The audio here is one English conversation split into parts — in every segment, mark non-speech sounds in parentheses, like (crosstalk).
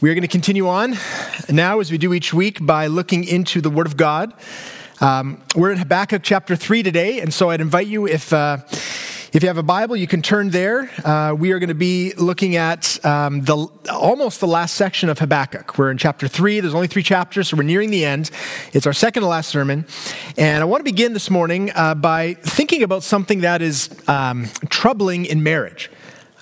We are going to continue on now, as we do each week, by looking into the Word of God. Um, we're in Habakkuk chapter 3 today, and so I'd invite you, if, uh, if you have a Bible, you can turn there. Uh, we are going to be looking at um, the, almost the last section of Habakkuk. We're in chapter 3, there's only three chapters, so we're nearing the end. It's our second to last sermon. And I want to begin this morning uh, by thinking about something that is um, troubling in marriage.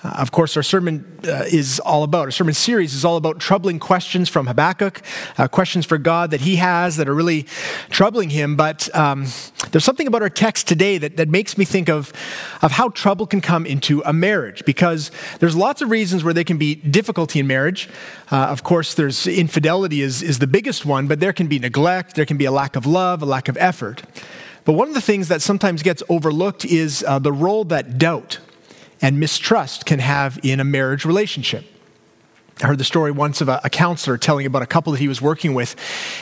Uh, of course, our sermon uh, is all about, our sermon series is all about troubling questions from Habakkuk, uh, questions for God that he has that are really troubling him. But um, there's something about our text today that, that makes me think of, of how trouble can come into a marriage, because there's lots of reasons where there can be difficulty in marriage. Uh, of course, there's infidelity is, is the biggest one, but there can be neglect, there can be a lack of love, a lack of effort. But one of the things that sometimes gets overlooked is uh, the role that doubt and mistrust can have in a marriage relationship. I heard the story once of a, a, counselor telling about a couple that he was working with.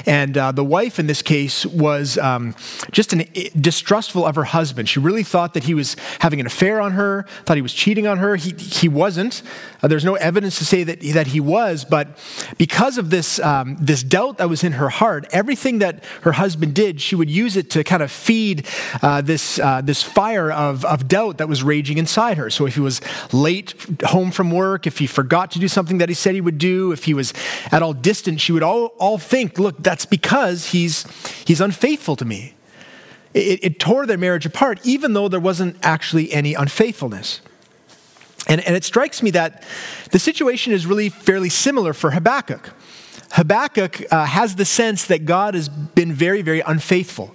And uh, the wife in this case was um, just an, distrustful of her husband. She really thought that he was having an affair on her, thought he was cheating on her. He, he wasn't. Uh, there's no evidence to say that, that he was. But because of this, um, this doubt that was in her heart, everything that her husband did, she would use it to kind of feed uh, this, uh, this fire of, of doubt that was raging inside her. So if he was late home from work, if he forgot to do something that he said, said he would do, if he was at all distant, she would all, all think, look, that's because he's, he's unfaithful to me. It, it tore their marriage apart, even though there wasn't actually any unfaithfulness. And, and it strikes me that the situation is really fairly similar for Habakkuk. Habakkuk uh, has the sense that God has been very, very unfaithful.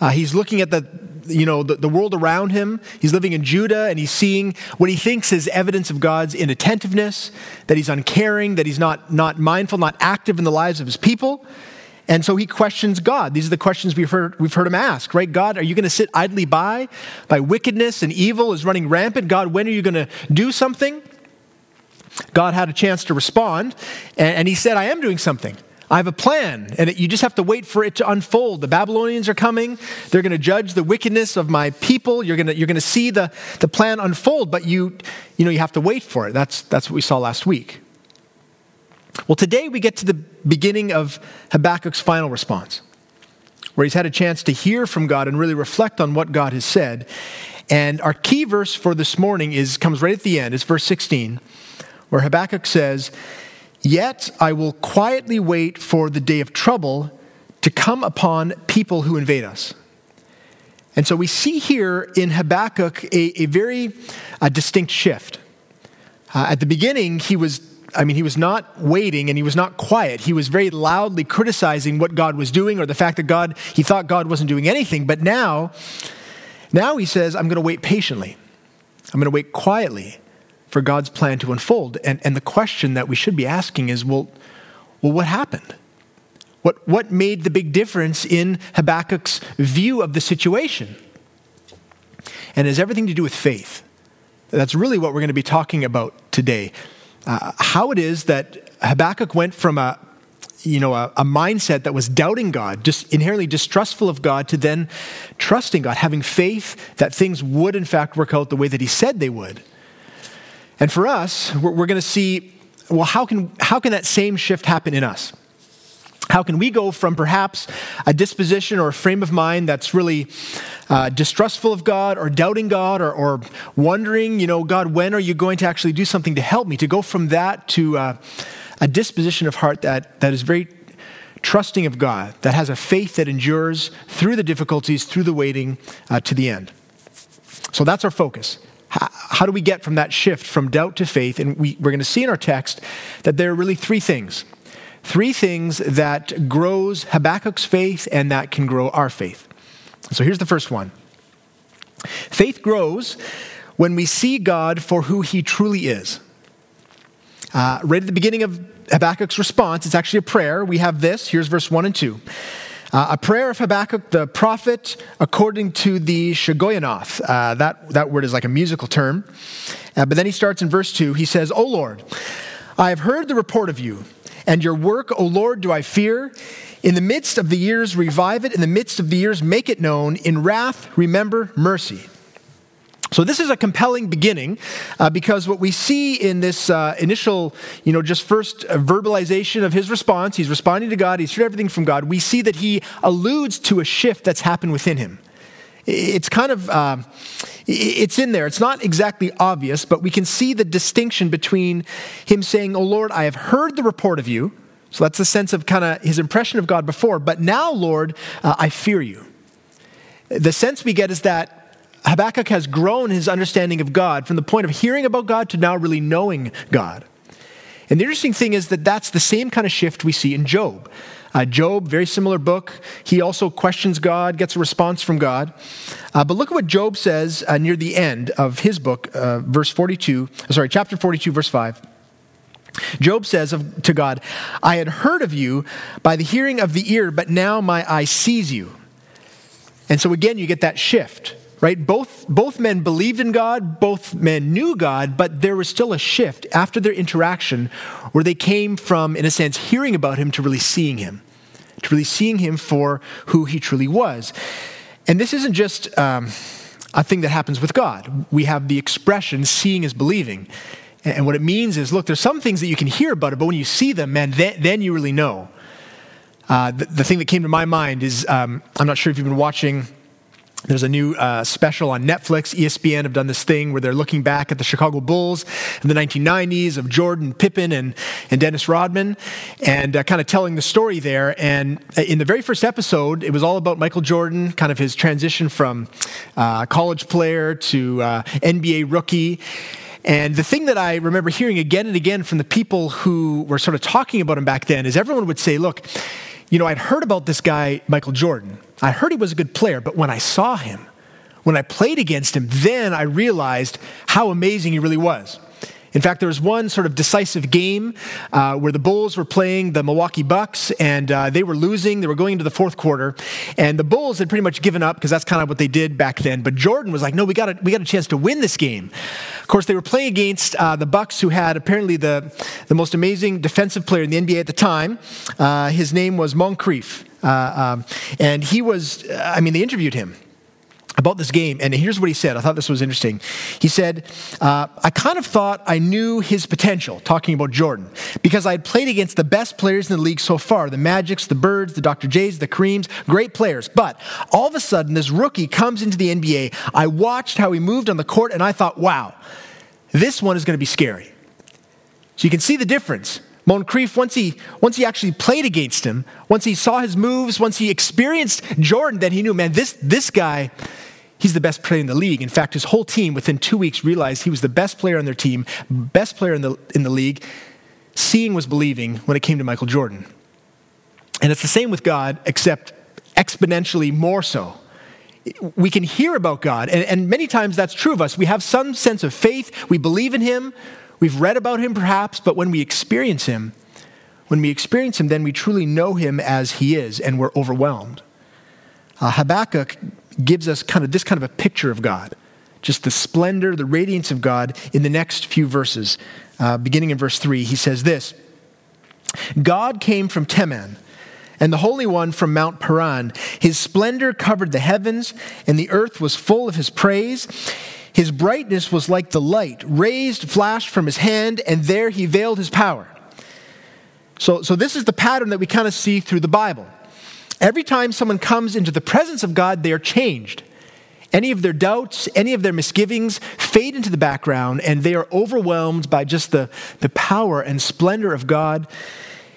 Uh, he's looking at the, you know, the, the world around him. He's living in Judah and he's seeing what he thinks is evidence of God's inattentiveness, that he's uncaring, that he's not, not mindful, not active in the lives of his people. And so he questions God. These are the questions we've heard, we've heard him ask, right? God, are you going to sit idly by? By wickedness and evil is running rampant. God, when are you going to do something? God had a chance to respond, and, and he said, I am doing something. I have a plan, and it, you just have to wait for it to unfold. The Babylonians are coming. They're going to judge the wickedness of my people. You're going to, you're to see the, the plan unfold, but you, you, know, you have to wait for it. That's, that's what we saw last week. Well, today we get to the beginning of Habakkuk's final response, where he's had a chance to hear from God and really reflect on what God has said. And our key verse for this morning is, comes right at the end. It's verse 16, where Habakkuk says, Yet I will quietly wait for the day of trouble to come upon people who invade us. And so we see here in Habakkuk a, a very a distinct shift. Uh, at the beginning, he was, I mean, he was not waiting and he was not quiet. He was very loudly criticizing what God was doing or the fact that God, he thought God wasn't doing anything. But now, now he says, I'm going to wait patiently. I'm going to wait quietly for God's plan to unfold. And, and the question that we should be asking is well, well, what happened? What, what made the big difference in Habakkuk's view of the situation? And it has everything to do with faith. That's really what we're going to be talking about today. Uh, how it is that Habakkuk went from a, you know, a, a, mindset that was doubting God, just inherently distrustful of God, to then trusting God, having faith that things would in fact work out the way that He said they would. And for us, we're, we're going to see well, how can, how can that same shift happen in us? How can we go from perhaps a disposition or a frame of mind that's really uh, distrustful of God or doubting God or, or, wondering, you know, God, when are you going to actually do something to help me? To go from that to uh, a disposition of heart that, that is very trusting of God, that has a faith that endures through the difficulties, through the waiting uh, to the end. So that's our focus. How, how do we get from that shift from doubt to faith? And we, we're going to see in our text that there are really three things. Three things that grows Habakkuk's faith and that can grow our faith. So here's the first one. Faith grows when we see God for who he truly is. Uh, right at the beginning of Habakkuk's response, it's actually a prayer. We have this. Here's verse 1 and 2. Uh, a prayer of Habakkuk the prophet according to the Shigionoth. Uh, that, that word is like a musical term. Uh, but then he starts in verse 2. He says, O Lord, I have heard the report of you, and your work, O Lord, do I fear. In the midst of the years, revive it. In the midst of the years, make it known. In wrath, remember mercy. So this is a compelling beginning uh, because what we see in this uh, initial, you know, just first verbalization of his response, he's responding to God, he's heard everything from God. We see that he alludes to a shift that's happened within him. It's kind of, uh, it's in there. It's not exactly obvious, but we can see the distinction between him saying, "Oh Lord, I have heard the report of you." So that's the sense of kind of his impression of God before. But now, Lord, uh, I fear you. The sense we get is that Habakkuk has grown his understanding of God from the point of hearing about God to now really knowing God. And the interesting thing is that that's the same kind of shift we see in Job. Uh, Job, very similar book. He also questions God, gets a response from God. Uh, but look at what Job says uh, near the end of his book, uh, verse 42, sorry, chapter 42, verse 5. Job says of, to God, I had heard of you by the hearing of the ear, but now my eye sees you. And so again, you get that shift right? Both, both men believed in God, both men knew God, but there was still a shift after their interaction where they came from, in a sense, hearing about him to really seeing him, to really seeing him for who he truly was. And this isn't just um, a thing that happens with God. We have the expression, seeing is believing. And what it means is look, there's some things that you can hear about it, but when you see them, man, then, then you really know. Uh, the, the, thing that came to my mind is um, I'm not sure if you've been watching there's a new uh, special on Netflix. ESPN have done this thing where they're looking back at the Chicago Bulls in the 1990s of Jordan, Pippen, and, and Dennis Rodman, and uh, kind of telling the story there. And uh, in the very first episode, it was all about Michael Jordan, kind of his transition from uh, college player to uh, NBA rookie. And the thing that I remember hearing again and again from the people who were sort of talking about him back then is everyone would say, look, you know, I'd heard about this guy, Michael Jordan. I heard he was a good player, but when I saw him, when I played against him, then I realized how amazing he really was. In fact, there was one sort of decisive game uh, where the Bulls were playing the Milwaukee Bucks and uh, they were losing. They were going into the fourth quarter, and the Bulls had pretty much given up because that's kind of what they did back then. But Jordan was like, "No, we got a, we got a chance to win this game." Of course, they were playing against uh, the Bucks, who had apparently the the most amazing defensive player in the NBA at the time. Uh, his name was Moncrief, um, and he was. I mean, they interviewed him about this game, and here's what he said. I thought this was interesting. He said, uh, I kind of thought I knew his potential, talking about Jordan, because I had played against the best players in the league so far the Magics, the Birds, the Dr. J's, the Kareems, great players. But all of a sudden, this rookie comes into the NBA. I watched how he moved on the court, and I thought, wow, this one is going to be scary. So you can see the difference. Moncrief, once he, once he actually played against him, once he saw his moves, once he experienced Jordan, then he knew, man, this, this guy, he's the best player in the league. In fact, his whole team within two weeks realized he was the best player on their team, best player in the, in the league. Seeing was believing when it came to Michael Jordan. And it's the same with God, except exponentially more so. We can hear about God, and, and many times that's true of us. We have some sense of faith, we believe in Him, we've read about Him perhaps, but when we experience Him, when we experience Him, then we truly know Him as He is, and we're overwhelmed. Uh, Habakkuk gives us kind of this kind of a picture of God, just the splendor, the radiance of God in the next few verses. Uh, beginning in verse 3, he says this God came from Teman, and the Holy One from Mount Paran. His splendor covered the heavens, and the earth was full of his praise. His brightness was like the light, raised, flashed from his hand, and there he veiled his power. So, so this is the pattern that we kind of see through the Bible. Every time someone comes into the presence of God, they are changed. Any of their doubts, any of their misgivings fade into the background, and they are overwhelmed by just the, the power and splendor of God,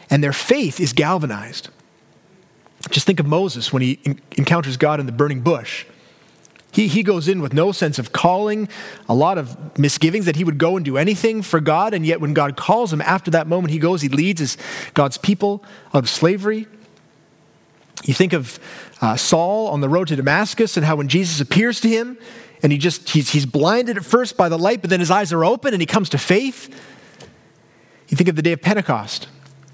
and their faith is galvanized. Just think of Moses when he encounters God in the burning bush. He, he goes in with no sense of calling, a lot of misgivings that he would go and do anything for God, and yet when God calls him, after that moment, he goes, he leads his, God's people out of slavery. You think of uh, Saul on the road to Damascus and how when Jesus appears to him and he just, he's, he's blinded at first by the light, but then his eyes are open and he comes to faith. You think of the day of Pentecost.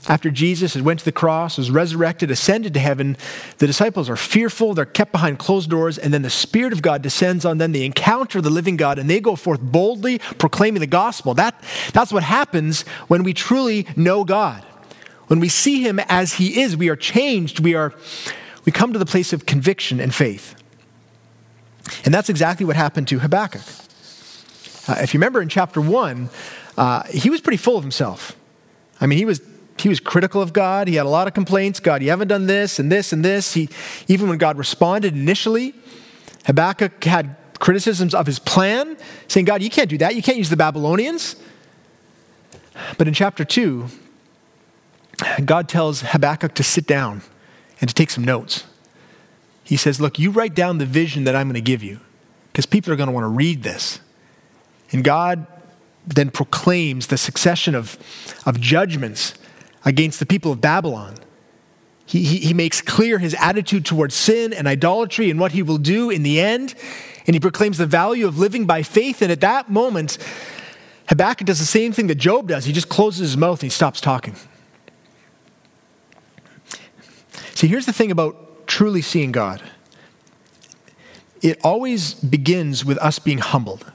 After Jesus had went to the cross, was resurrected, ascended to heaven, the disciples are fearful, they're kept behind closed doors, and then the Spirit of God descends on them. They encounter the living God, and they go forth boldly proclaiming the gospel. That, that's what happens when we truly know God. When we see him as he is, we are changed. We, are, we come to the place of conviction and faith. And that's exactly what happened to Habakkuk. Uh, if you remember in chapter 1, uh, he was pretty full of himself. I mean, he was, he was critical of God. He had a lot of complaints. God, you haven't done this and this and this. He, even when God responded initially, Habakkuk had criticisms of his plan, saying, God, you can't do that. You can't use the Babylonians. But in chapter 2, God tells Habakkuk to sit down and to take some notes. He says, Look, you write down the vision that I'm going to give you because people are going to want to read this. And God then proclaims the succession of, of judgments against the people of Babylon. He, he, he, makes clear his attitude towards sin and idolatry and what he will do in the end. And he proclaims the value of living by faith. And at that moment, Habakkuk does the same thing that Job does. He just closes his mouth and he stops talking. See, here's the thing about truly seeing God it always begins with us being humbled.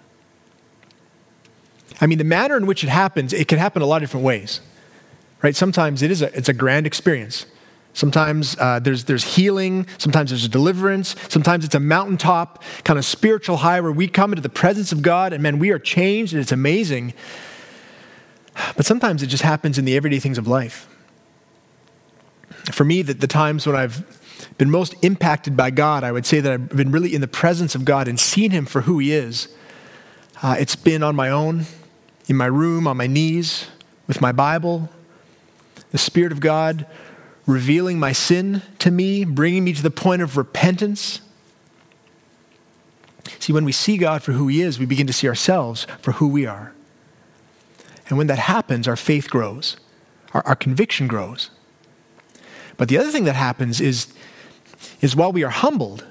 I mean, the manner in which it happens, it can happen a lot of different ways, right? Sometimes it is a, it's a grand experience. Sometimes uh, there's, there's healing. Sometimes there's a deliverance. Sometimes it's a mountaintop kind of spiritual high where we come into the presence of God and man, we are changed and it's amazing. But sometimes it just happens in the everyday things of life. For me, the, the times when I've been most impacted by God, I would say that I've been really in the presence of God and seen Him for who He is. Uh, it's been on my own, in my room, on my knees, with my Bible. The Spirit of God revealing my sin to me, bringing me to the point of repentance. See, when we see God for who He is, we begin to see ourselves for who we are. And when that happens, our faith grows, our, our conviction grows. But the other thing that happens is, is while we are humbled,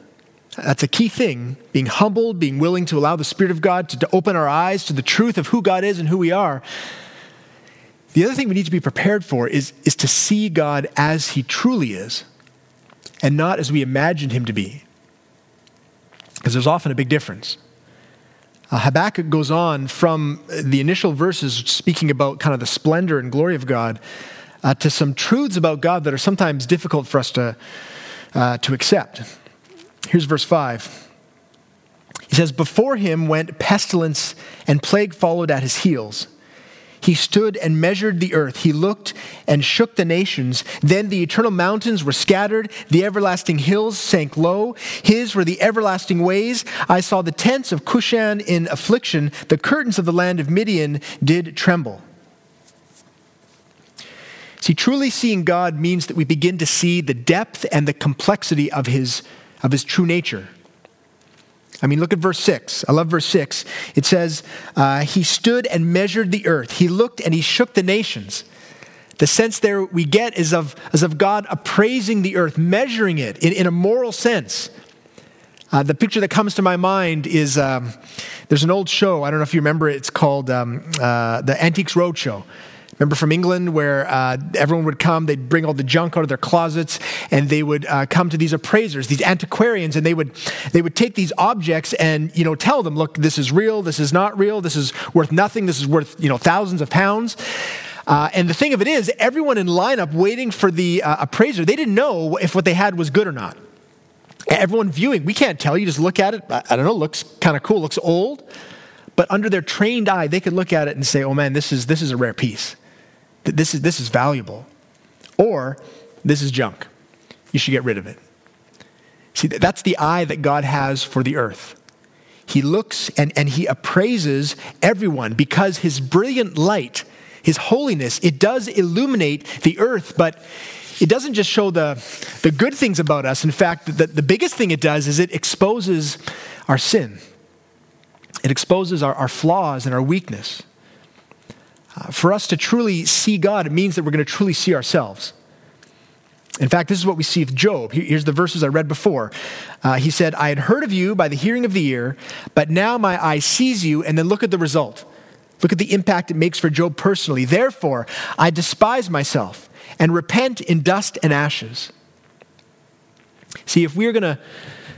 that's a key thing being humbled, being willing to allow the Spirit of God to, to open our eyes to the truth of who God is and who we are. The other thing we need to be prepared for is, is to see God as He truly is and not as we imagined Him to be. Because there's often a big difference. Uh, Habakkuk goes on from the initial verses speaking about kind of the splendor and glory of God uh, to some truths about God that are sometimes difficult for us to, uh, to accept. Here's verse 5. He says, Before him went pestilence, and plague followed at his heels. He stood and measured the earth. He looked and shook the nations. Then the eternal mountains were scattered. The everlasting hills sank low. His were the everlasting ways. I saw the tents of Cushan in affliction. The curtains of the land of Midian did tremble. See, truly seeing God means that we begin to see the depth and the complexity of his, of his true nature. I mean, look at verse 6. I love verse 6. It says, uh, He stood and measured the earth. He looked and he shook the nations. The sense there we get is of, is of God appraising the earth, measuring it in, in a moral sense. Uh, the picture that comes to my mind is um, there's an old show, I don't know if you remember it, it's called um, uh, the Antiques Roadshow. Remember from England where uh, everyone would come, they'd bring all the junk out of their closets, and they would uh, come to these appraisers, these antiquarians, and they would they would take these objects and you know tell them, look, this is real, this is not real, this is worth nothing, this is worth you know thousands of pounds. Uh, and the thing of it is, everyone in lineup waiting for the uh, appraiser, they didn't know if what they had was good or not. Everyone viewing, we can't tell. You just look at it. I don't know. Looks kind of cool. Looks old, but under their trained eye, they could look at it and say, "Oh man, this is this is a rare piece." This is, this is valuable. Or this is junk. You should get rid of it. See, that's the eye that God has for the earth. He looks and, and he appraises everyone because his brilliant light, his holiness, it does illuminate the earth, but it doesn't just show the, the good things about us. In fact, the, the biggest thing it does is it exposes our sin, it exposes our, our flaws and our weakness. Uh, for us to truly see God, it means that we're going to truly see ourselves. In fact, this is what we see with Job. Here's the verses I read before. Uh, he said, I had heard of you by the hearing of the ear, but now my eye sees you, and then look at the result. Look at the impact it makes for Job personally. Therefore, I despise myself and repent in dust and ashes. See, if we are going to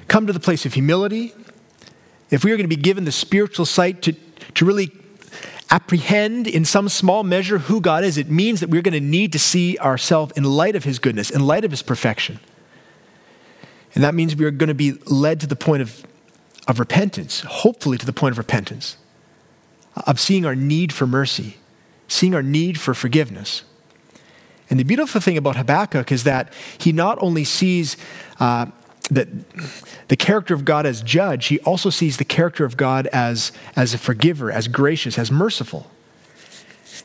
come to the place of humility, if we are going to be given the spiritual sight to, to really apprehend in some small measure who God is, it means that we're going to need to see ourselves in light of His goodness, in light of His perfection. And that means we are going to be led to the point of, of repentance, hopefully to the point of repentance. of seeing our need for mercy, seeing our need for forgiveness. And the beautiful thing about Habakkuk is that he not only sees uh, the, the character of God as judge, he also sees the character of God as, as a forgiver, as gracious, as merciful.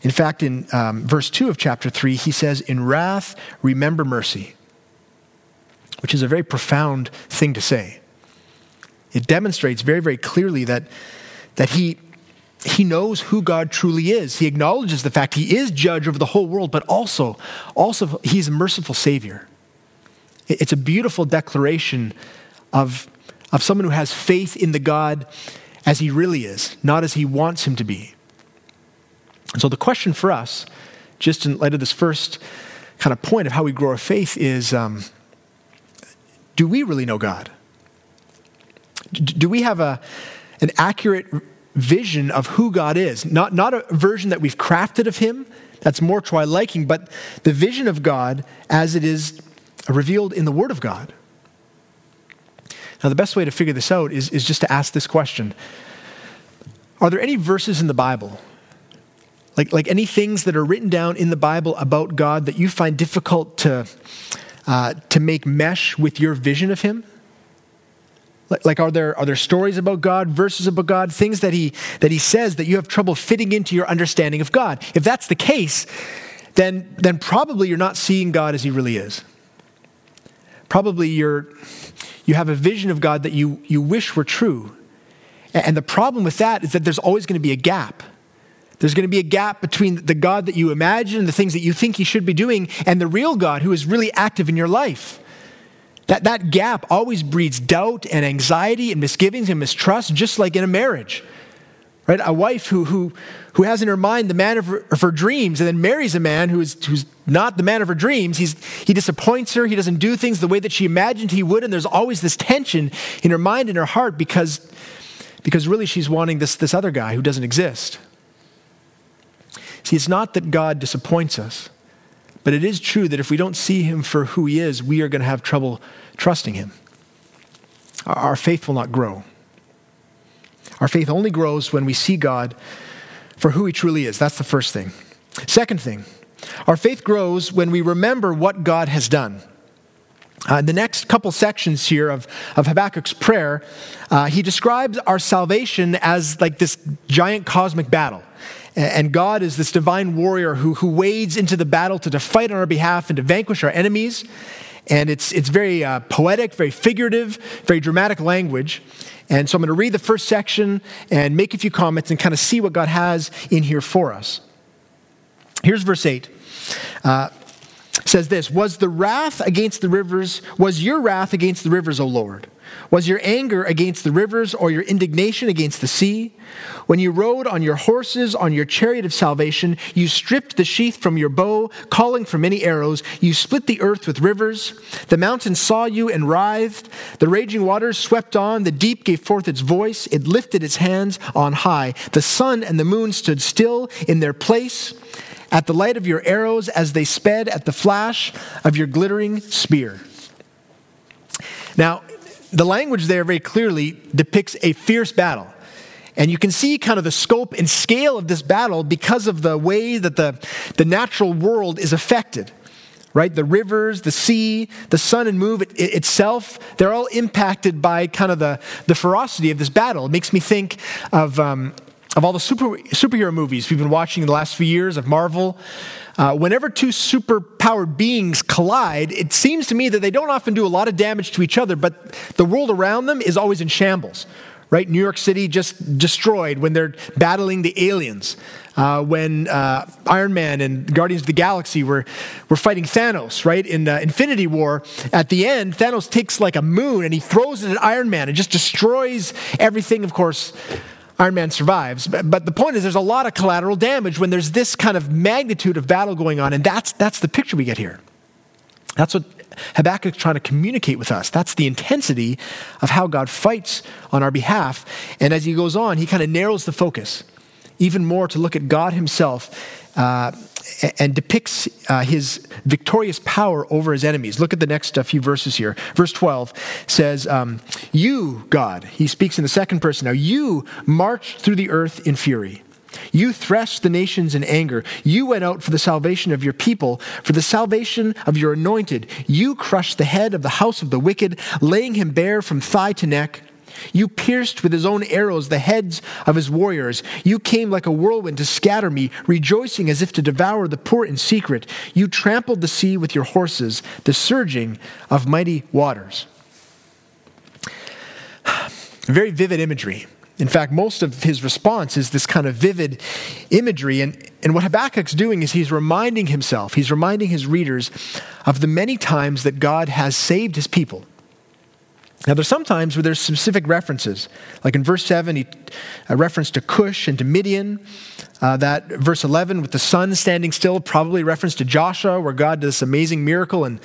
In fact, in um, verse 2 of chapter 3, he says, In wrath, remember mercy, which is a very profound thing to say. It demonstrates very, very clearly that, that he, he knows who God truly is. He acknowledges the fact he is judge over the whole world, but also, also he's a merciful Savior. It's a beautiful declaration of, of someone who has faith in the God as he really is, not as he wants him to be. And so the question for us, just in light of this first kind of point of how we grow our faith, is um, do we really know God? Do we have a, an accurate vision of who God is? Not, not a version that we've crafted of Him, that's more to our liking, but the vision of God as it is revealed in the Word of God. Now, the best way to figure this out is, is just to ask this question Are there any verses in the Bible, like, like any things that are written down in the Bible about God that you find difficult to, uh, to make mesh with your vision of Him? Like, are there, are there stories about God, verses about God, things that he, that he says that you have trouble fitting into your understanding of God? If that's the case, then, then probably you're not seeing God as he really is. Probably you're, you have a vision of God that you, you wish were true. And the problem with that is that there's always going to be a gap. There's going to be a gap between the God that you imagine, the things that you think he should be doing, and the real God who is really active in your life. That, that gap always breeds doubt and anxiety and misgivings and mistrust, just like in a marriage. Right? A wife who, who, who has in her mind the man of her, of her dreams and then marries a man who is, who's not the man of her dreams. He's, he disappoints her. He doesn't do things the way that she imagined he would. And there's always this tension in her mind and her heart because, because really she's wanting this, this other guy who doesn't exist. See, it's not that God disappoints us. But it is true that if we don't see him for who he is, we are going to have trouble trusting him. Our faith will not grow. Our faith only grows when we see God for who he truly is. That's the first thing. Second thing, our faith grows when we remember what God has done. Uh, the next couple sections here of, of Habakkuk's prayer, uh, he describes our salvation as like this giant cosmic battle. And God is this divine warrior who, who wades into the battle to, to fight on our behalf and to vanquish our enemies. And it's, it's very uh, poetic, very figurative, very dramatic language. And so I'm going to read the first section and make a few comments and kind of see what God has in here for us. Here's verse 8. Uh, says this Was the wrath against the rivers, was your wrath against the rivers, O Lord? Was your anger against the rivers or your indignation against the sea? When you rode on your horses, on your chariot of salvation, you stripped the sheath from your bow, calling for many arrows. You split the earth with rivers. The mountains saw you and writhed. The raging waters swept on. The deep gave forth its voice. It lifted its hands on high. The sun and the moon stood still in their place at the light of your arrows as they sped at the flash of your glittering spear. Now, the language there very clearly depicts a fierce battle. And you can see kind of the scope and scale of this battle because of the way that the, the natural world is affected. Right? The rivers, the sea, the sun and moon it, it, itself, they're all impacted by kind of the, the ferocity of this battle. It makes me think of, um, of all the super, superhero movies we've been watching in the last few years of Marvel. Uh, whenever two superpowered beings collide, it seems to me that they don't often do a lot of damage to each other, but the world around them is always in shambles. Right? New York City just destroyed when they're battling the aliens. Uh, when uh, Iron Man and Guardians of the Galaxy were, were fighting Thanos, right? In uh, Infinity War, at the end, Thanos takes like a moon and he throws it at Iron Man and just destroys everything, of course, Iron Man survives. But, the point is, there's a lot of collateral damage when there's this kind of magnitude of battle going on, and that's, that's the picture we get here. That's what Habakkuk's trying to communicate with us. That's the intensity of how God fights on our behalf. And as he goes on, he kind of narrows the focus even more to look at God himself uh, and depicts uh, his victorious power over his enemies. Look at the next uh, few verses here. Verse 12 says, um, You, God, he speaks in the second person now, you marched through the earth in fury. You threshed the nations in anger. You went out for the salvation of your people, for the salvation of your anointed. You crushed the head of the house of the wicked, laying him bare from thigh to neck. You pierced with his own arrows the heads of his warriors. You came like a whirlwind to scatter me, rejoicing as if to devour the poor in secret. You trampled the sea with your horses, the surging of mighty waters. (sighs) Very vivid imagery. In fact, most of his response is this kind of vivid imagery. And, and what Habakkuk's doing is he's reminding himself, he's reminding his readers of the many times that God has saved his people. Now, there's sometimes where there's specific references. Like in verse 7, he, a reference to Cush and to Midian. Uh, that verse 11 with the sun standing still, probably reference to Joshua, where God did this amazing miracle and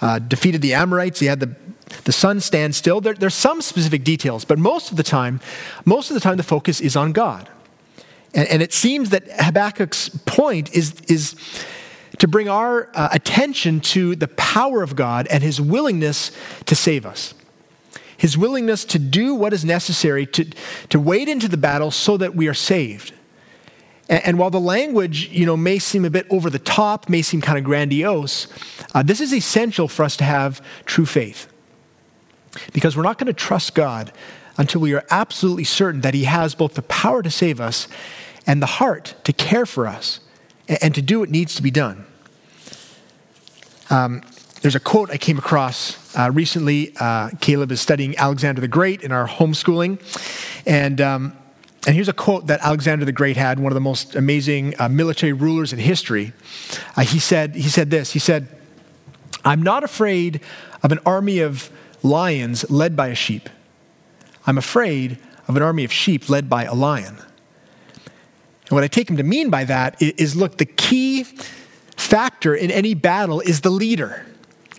uh, defeated the Amorites. He had the, the sun stand still. There, there's some specific details, but most of the time, most of the time, the focus is on God. And, and it seems that Habakkuk's point is, is to bring our uh, attention to the power of God and his willingness to save us his willingness to do what is necessary to, to wade into the battle so that we are saved. And, and while the language, you know, may seem a bit over the top, may seem kind of grandiose, uh, this is essential for us to have true faith. Because we're not going to trust God until we are absolutely certain that He has both the power to save us and the heart to care for us and, and to do what needs to be done. Um, there's a quote I came across uh, recently. Uh, Caleb is studying Alexander the Great in our homeschooling. And, um, and here's a quote that Alexander the Great had, one of the most amazing uh, military rulers in history. Uh, he, said, he said this He said, I'm not afraid of an army of lions led by a sheep. I'm afraid of an army of sheep led by a lion. And what I take him to mean by that is look, the key factor in any battle is the leader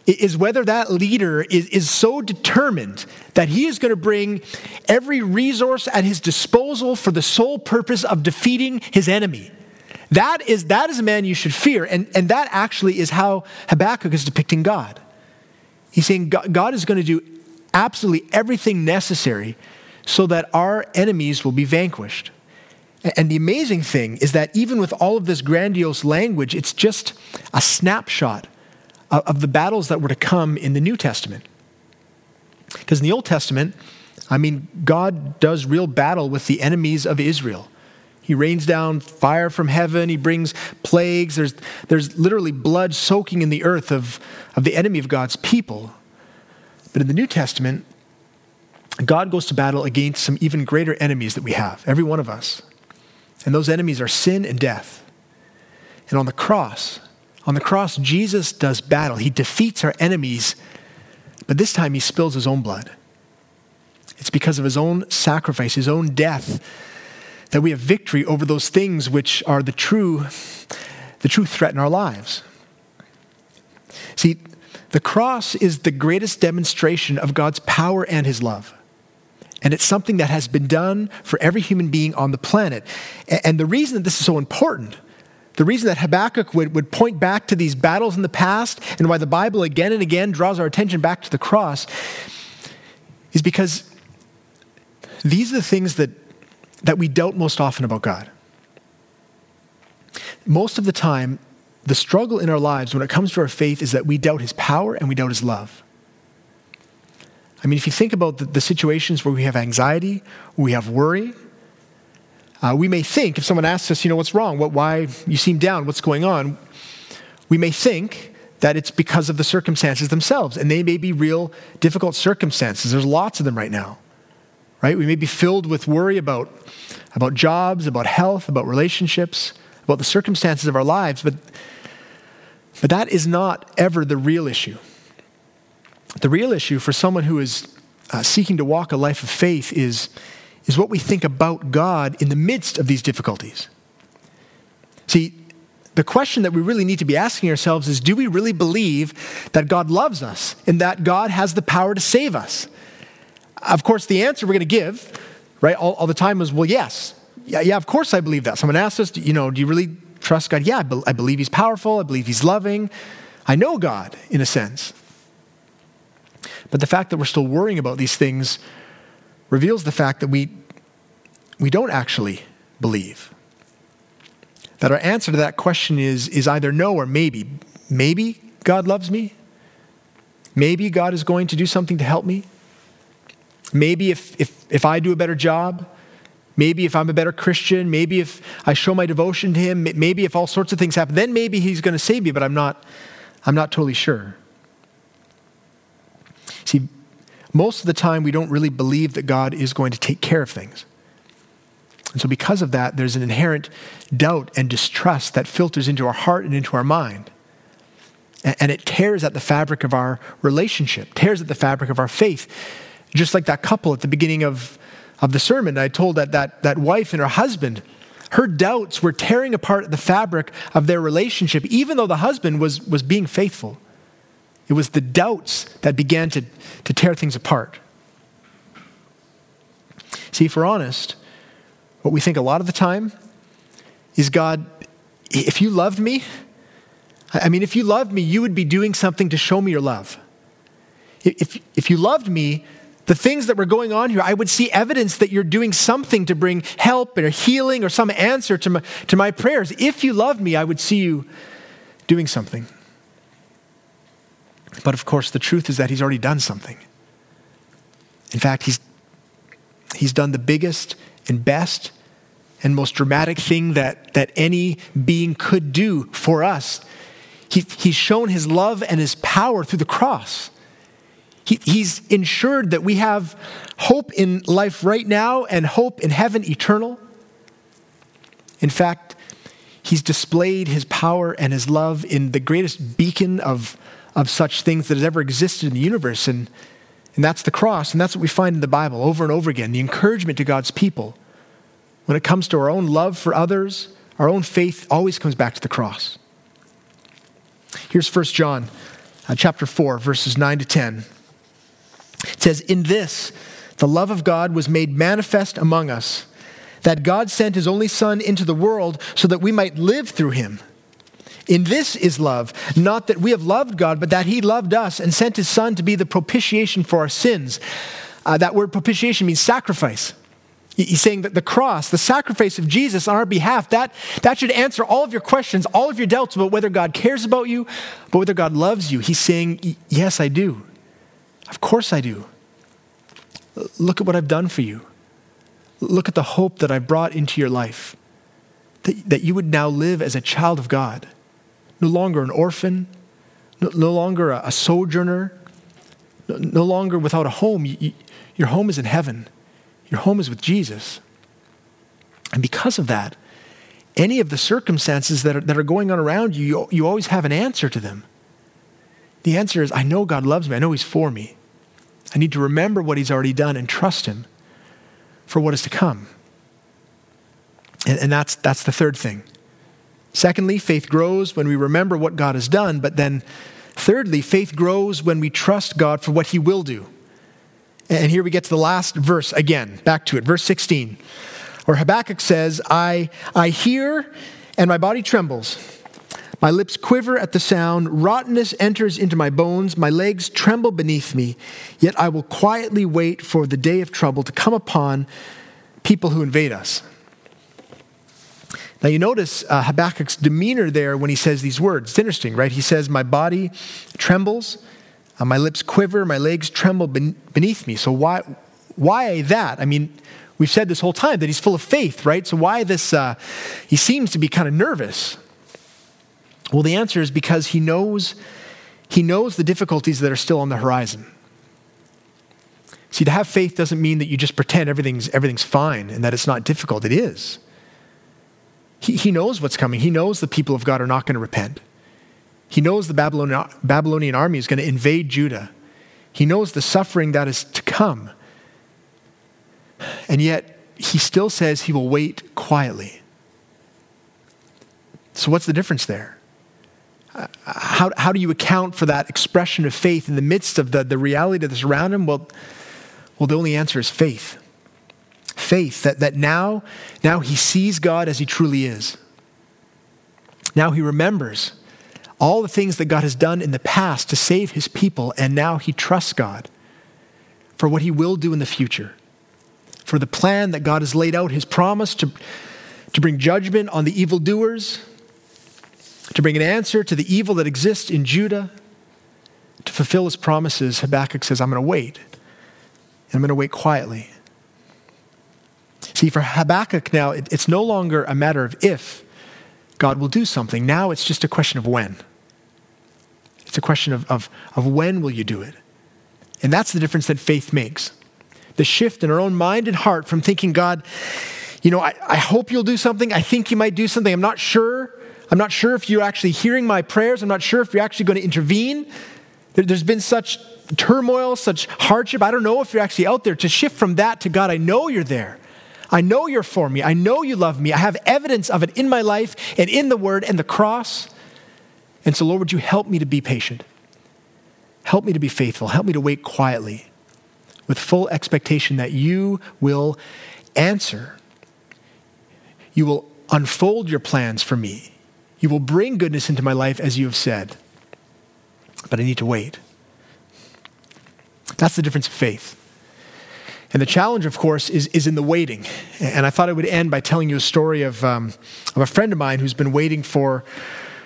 is whether that leader is, is so determined that he is going to bring every resource at his disposal for the sole purpose of defeating his enemy. That is, that is a man you should fear. And, and that actually is how Habakkuk is depicting God. He's saying God, God is going to do absolutely everything necessary so that our enemies will be vanquished. And the amazing thing is that even with all of this grandiose language, it's just a snapshot of the battles that were to come in the New Testament. Because in the Old Testament, I mean, God does real battle with the enemies of Israel. He rains down fire from heaven. He brings plagues. There's, there's literally blood soaking in the earth of, of the enemy of God's people. But in the New Testament, God goes to battle against some even greater enemies that we have, every one of us. And those enemies are sin and death. And on the cross, on the cross, Jesus does battle. He defeats our enemies, but this time he spills his own blood. It's because of his own sacrifice, his own death, that we have victory over those things which are the true, the true threat in our lives. See, the cross is the greatest demonstration of God's power and his love. And it's something that has been done for every human being on the planet. And the reason that this is so important the reason that Habakkuk would, would point back to these battles in the past and why the Bible again and again draws our attention back to the cross is because these are the things that, that we doubt most often about God. Most of the time, the struggle in our lives when it comes to our faith is that we doubt his power and we doubt his love. I mean, if you think about the, the situations where we have anxiety, we have worry, uh, we may think, if someone asks us, you know, what's wrong? What, why you seem down? What's going on? We may think that it's because of the circumstances themselves, and they may be real difficult circumstances. There's lots of them right now, right? We may be filled with worry about, about jobs, about health, about relationships, about the circumstances of our lives, but, but that is not ever the real issue. The real issue for someone who is uh, seeking to walk a life of faith is is what we think about God in the midst of these difficulties. See, the question that we really need to be asking ourselves is do we really believe that God loves us and that God has the power to save us? Of course, the answer we're going to give, right, all, all the time is, well, yes. Yeah, yeah, of course I believe that. Someone asks us, you know, do you really trust God? Yeah, I, be- I believe He's powerful. I believe He's loving. I know God, in a sense. But the fact that we're still worrying about these things reveals the fact that we, we don't actually believe. that our answer to that question is, is either no or maybe. Maybe God loves me. Maybe God is going to do something to help me. Maybe if, if, if I do a better job, maybe if I'm a better Christian, maybe if I show my devotion to Him, maybe if all sorts of things happen, then maybe He's going to save me, but I'm not, I'm not totally sure. See, most of the time we don't really believe that God is going to take care of things. And so, because of that, there's an inherent doubt and distrust that filters into our heart and into our mind. And it tears at the fabric of our relationship, tears at the fabric of our faith. Just like that couple at the beginning of, of the sermon, I told that, that that wife and her husband, her doubts were tearing apart the fabric of their relationship, even though the husband was, was being faithful. It was the doubts that began to, to tear things apart. See, if we're honest, what we think a lot of the time is God, if you loved me, I mean, if you loved me, you would be doing something to show me your love. If, if you loved me, the things that were going on here, I would see evidence that you're doing something to bring help or healing or some answer to my, to my prayers. If you loved me, I would see you doing something. But of course, the truth is that he's already done something. In fact, he's, he's done the biggest and best and most dramatic thing that, that any being could do for us. He, he's shown his love and his power through the cross. He, he's ensured that we have hope in life right now and hope in heaven eternal. In fact, he's displayed his power and his love in the greatest beacon of, of such things that has ever existed in the universe. And, and that's the cross. And that's what we find in the Bible over and over again the encouragement to God's people when it comes to our own love for others, our own faith always comes back to the cross. Here's 1 John uh, chapter 4 verses 9 to 10. It says, "In this the love of God was made manifest among us, that God sent his only son into the world so that we might live through him." In this is love, not that we have loved God, but that He loved us and sent His Son to be the propitiation for our sins. Uh, that word propitiation means sacrifice. He's saying that the cross, the sacrifice of Jesus on our behalf, that, that should answer all of your questions, all of your doubts about whether God cares about you, but whether God loves you. He's saying, Yes, I do. Of course I do. Look at what I've done for you. Look at the hope that I've brought into your life. That, that you would now live as a child of God, no longer an orphan, no, longer a, sojourner, no, longer without a home. You, you, your home is in heaven. Your home is with Jesus. And because of that, any of the circumstances that are, that are going on around you, you, you always have an answer to them. The answer is I know God loves me, I know He's for me. I need to remember what He's already done and trust Him for what is to come. And, and that's, that's the third thing. Secondly, faith grows when we remember what God has done, but then thirdly, faith grows when we trust God for what He will do. And here we get to the last verse again, back to it, verse 16, where Habakkuk says, I, I hear and my body trembles. My lips quiver at the sound. Rottenness enters into my bones. My legs tremble beneath me. Yet I will quietly wait for the day of trouble to come upon people who invade us. Now, you notice uh, Habakkuk's demeanor there when he says these words. It's interesting, right? He says, My body trembles. Uh, my lips quiver, my legs tremble beneath me. So why, why that? I mean, we've said this whole time that he's full of faith, right? So why this? Uh, he seems to be kind of nervous. Well, the answer is because he knows he knows the difficulties that are still on the horizon. See, to have faith doesn't mean that you just pretend everything's, everything's fine and that it's not difficult. It is. He, he knows what's coming. He knows the people of God are not going to repent. He knows the Babylonian, Babylonian army is going to invade Judah. He knows the suffering that is to come. And yet, he still says he will wait quietly. So, what's the difference there? How, how do you account for that expression of faith in the midst of the, the reality that's around him? Well, well, the only answer is faith. Faith that, that now, now he sees God as he truly is. Now he remembers all the things that God has done in the past to save his people, and now he trusts God for what he will do in the future, for the plan that God has laid out, his promise to, to bring judgment on the evildoers, to bring an answer to the evil that exists in Judah, to fulfill his promises, Habakkuk says, I'm going to wait. And I'm going to wait quietly. See, for Habakkuk now, it's no longer a matter of if God will do something. Now it's just a question of when. It's a question of, of, of when will you do it? And that's the difference that faith makes. The shift in our own mind and heart from thinking, God, you know, I, I hope you'll do something. I think you might do something. I'm not sure. I'm not sure if you're actually hearing my prayers. I'm not sure if you're actually going to intervene. There, there's been such turmoil, such hardship. I don't know if you're actually out there. To shift from that to God, I know you're there. I know you're for me. I know you love me. I have evidence of it in my life and in the word and the cross. And so, Lord, would you help me to be patient? Help me to be faithful. Help me to wait quietly with full expectation that you will answer. You will unfold your plans for me. You will bring goodness into my life as you have said. But I need to wait. That's the difference of faith. And the challenge, of course, is, is in the waiting. And I thought I would end by telling you a story of, um, of a friend of mine who's been waiting for,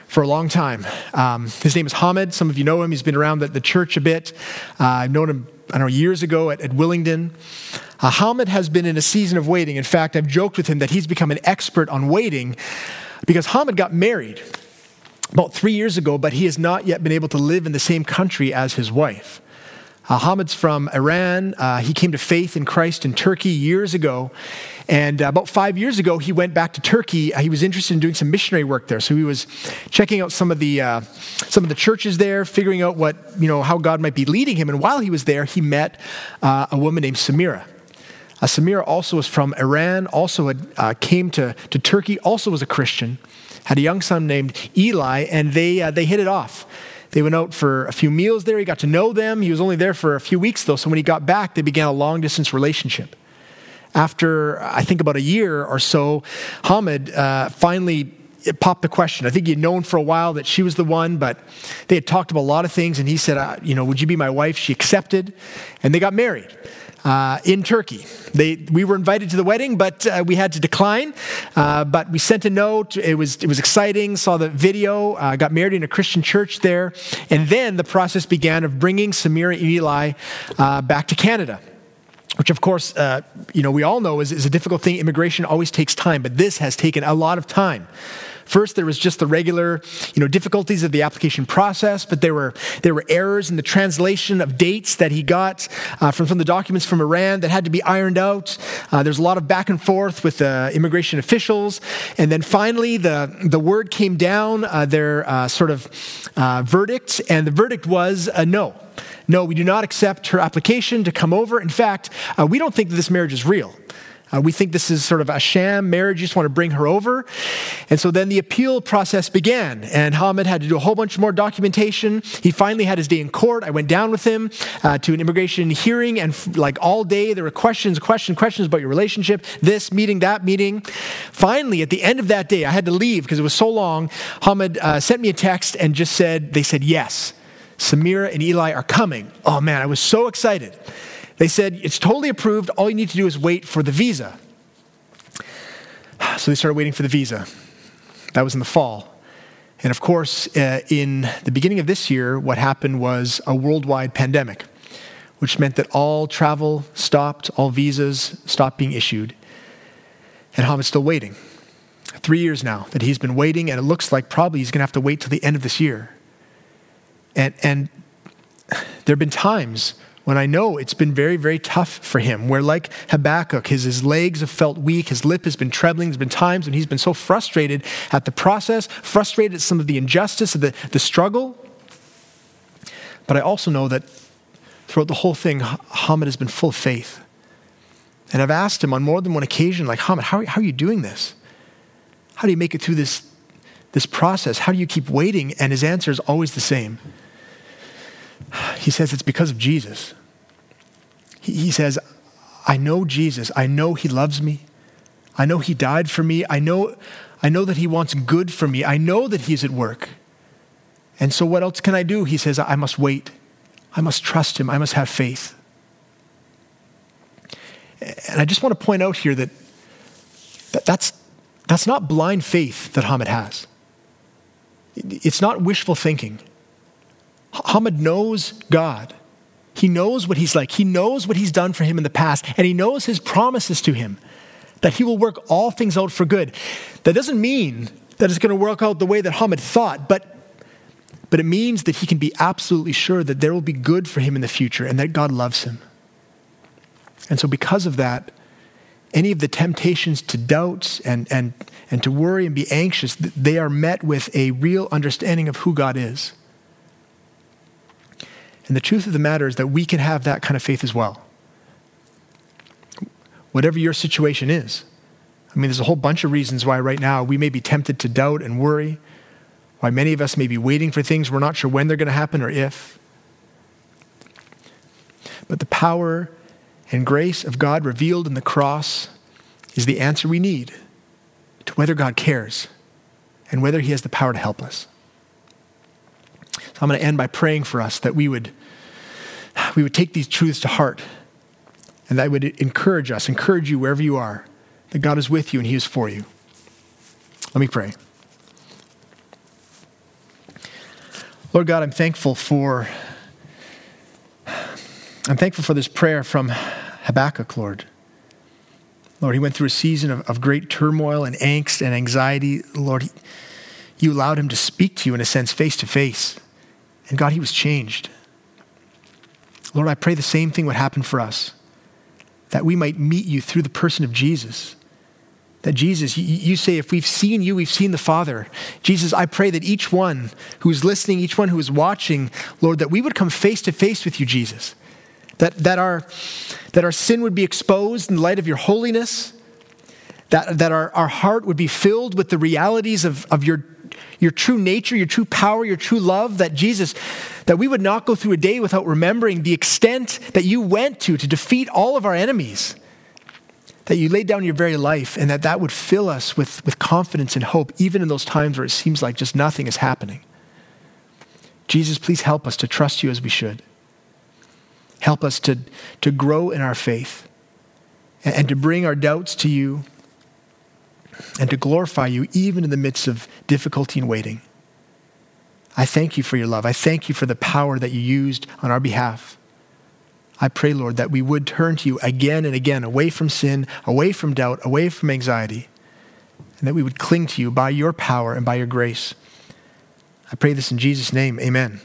for a long time. Um, his name is Hamid. Some of you know him. He's been around the, the church a bit. Uh, I've known him, I don't know, years ago at, at Willingdon. Uh, Hamid has been in a season of waiting. In fact, I've joked with him that he's become an expert on waiting because Hamid got married about three years ago, but he has not yet been able to live in the same country as his wife. Uh, Hamid's from Iran. Uh, he came to faith in Christ in Turkey years ago. And uh, about five years ago, he went back to Turkey. Uh, he was interested in doing some missionary work there. So he was checking out some of the, uh, some of the churches there, figuring out what, you know, how God might be leading him. And while he was there, he met uh, a woman named Samira. Samira also was from Iran, also had, came to, to Turkey, also was a Christian, had a young son named Eli, and they, they hit it off. They went out for a few meals there. He got to know them. He was only there for a few weeks, though. So when he got back, they began a long distance relationship. After, I think, about a year or so, Hamid uh, finally popped the question. I think he'd known for a while that she was the one, but they had talked about a lot of things. And he said, uh, You know, would you be my wife? She accepted, and they got married uh, in Turkey. They, we were invited to the wedding, but uh, we had to decline. Uh, but we sent a note. It was, it was exciting. Saw the video. Uh, got married in a Christian church there. And then the process began of bringing Samira and Eli uh, back to Canada which of course, uh, you know, we all know is, is a difficult thing. Immigration always takes time, but this has taken a lot of time. First, there was just the regular, you know, difficulties of the application process, but there were there were errors in the translation of dates that he got uh, from some of the documents from Iran that had to be ironed out. Uh, there's a lot of back and forth with the immigration officials, and then finally, the the word came down, uh, their uh, sort of uh, verdict, and the verdict was no. No, we do not accept her application to come over. In fact, uh, we don't think that this marriage is real. Uh, we think this is sort of a sham marriage. You just want to bring her over. And so then the appeal process began, and Hamid had to do a whole bunch more documentation. He finally had his day in court. I went down with him uh, to an immigration hearing, and f- like all day, there were questions, questions, questions about your relationship, this meeting, that meeting. Finally, at the end of that day, I had to leave because it was so long. Hamid uh, sent me a text and just said, they said, yes, Samira and Eli are coming. Oh man, I was so excited. They said, It's totally approved. All you need to do is wait for the visa. So they started waiting for the visa. That was in the fall. And of course, uh, in the beginning of this year, what happened was a worldwide pandemic, which meant that all travel stopped, all visas stopped being issued. And Hamid's still waiting. Three years now that he's been waiting, and it looks like probably he's going to have to wait till the end of this year. And, and there have been times when I know it's been very, very tough for him, where like Habakkuk, his, his legs have felt weak, his lip has been trembling. There's been times when he's been so frustrated at the process, frustrated at some of the injustice of the, the struggle. But I also know that throughout the whole thing, Hamid has been full of faith. And I've asked him on more than one occasion, like, Hamid, how, how are you doing this? How do you make it through this, this process? How do you keep waiting? And his answer is always the same he says it's because of Jesus. He, he says, I know Jesus. I know he loves me. I know he died for me. I know, I know that he wants good for me. I know that he's at work. And so, what else can I do? He says, I must wait. I must trust him. I must have faith. And I just want to point out here that, that that's, That's not blind faith that Hamid has. It's not wishful thinking. Hamid knows God. He knows what he's like. He knows what he's done for him in the past, and he knows his promises to him that he will work all things out for good. That doesn't mean that it's going to work out the way that Hamid thought, but, but it means that he can be absolutely sure that there will be good for him in the future and that God loves him. And so, because of that, any of the temptations to doubt and, and, and to worry and be anxious, they are met with a real understanding of who God is. And the truth of the matter is that we can have that kind of faith as well. Whatever your situation is. I mean, there's a whole bunch of reasons why right now we may be tempted to doubt and worry, why many of us may be waiting for things we're not sure when they're going to happen or if. But the power and grace of God revealed in the cross is the answer we need to whether God cares and whether He has the power to help us. I'm going to end by praying for us that we would, we would take these truths to heart and that would encourage us, encourage you wherever you are, that God is with you and He is for you. Let me pray. Lord God, I'm thankful for I'm thankful for this prayer from Habakkuk, Lord. Lord, he went through a season of, of great turmoil and angst and anxiety. Lord, he, you allowed him to speak to you in a sense face to face. And God, he was changed. Lord, I pray the same thing would happen for us, that we might meet you through the person of Jesus. That Jesus, you, you say, if we've seen you, we've seen the Father. Jesus, I pray that each one who is listening, each one who is watching, Lord, that we would come face to face with you, Jesus that, that, our, that our sin would be exposed in the light of your holiness, that, that our, our heart would be filled with the realities of, of your, your true nature, your true power, your true love, that Jesus, that we would not go through a day without remembering the extent that you went to to defeat all of our enemies, that you laid down your very life, and that that would fill us with, with confidence and hope, even in those times where it seems like just nothing is happening. Jesus, please help us to trust you as we should. Help us to, to grow in our faith and, and to bring our doubts to you and to glorify you even in the midst of difficulty and waiting. I thank you for your love. I thank you for the power that you used on our behalf. I pray, Lord, that we would turn to you again and again, away from sin, away from doubt, away from anxiety, and that we would cling to you by your power and by your grace. I pray this in Jesus' name. Amen.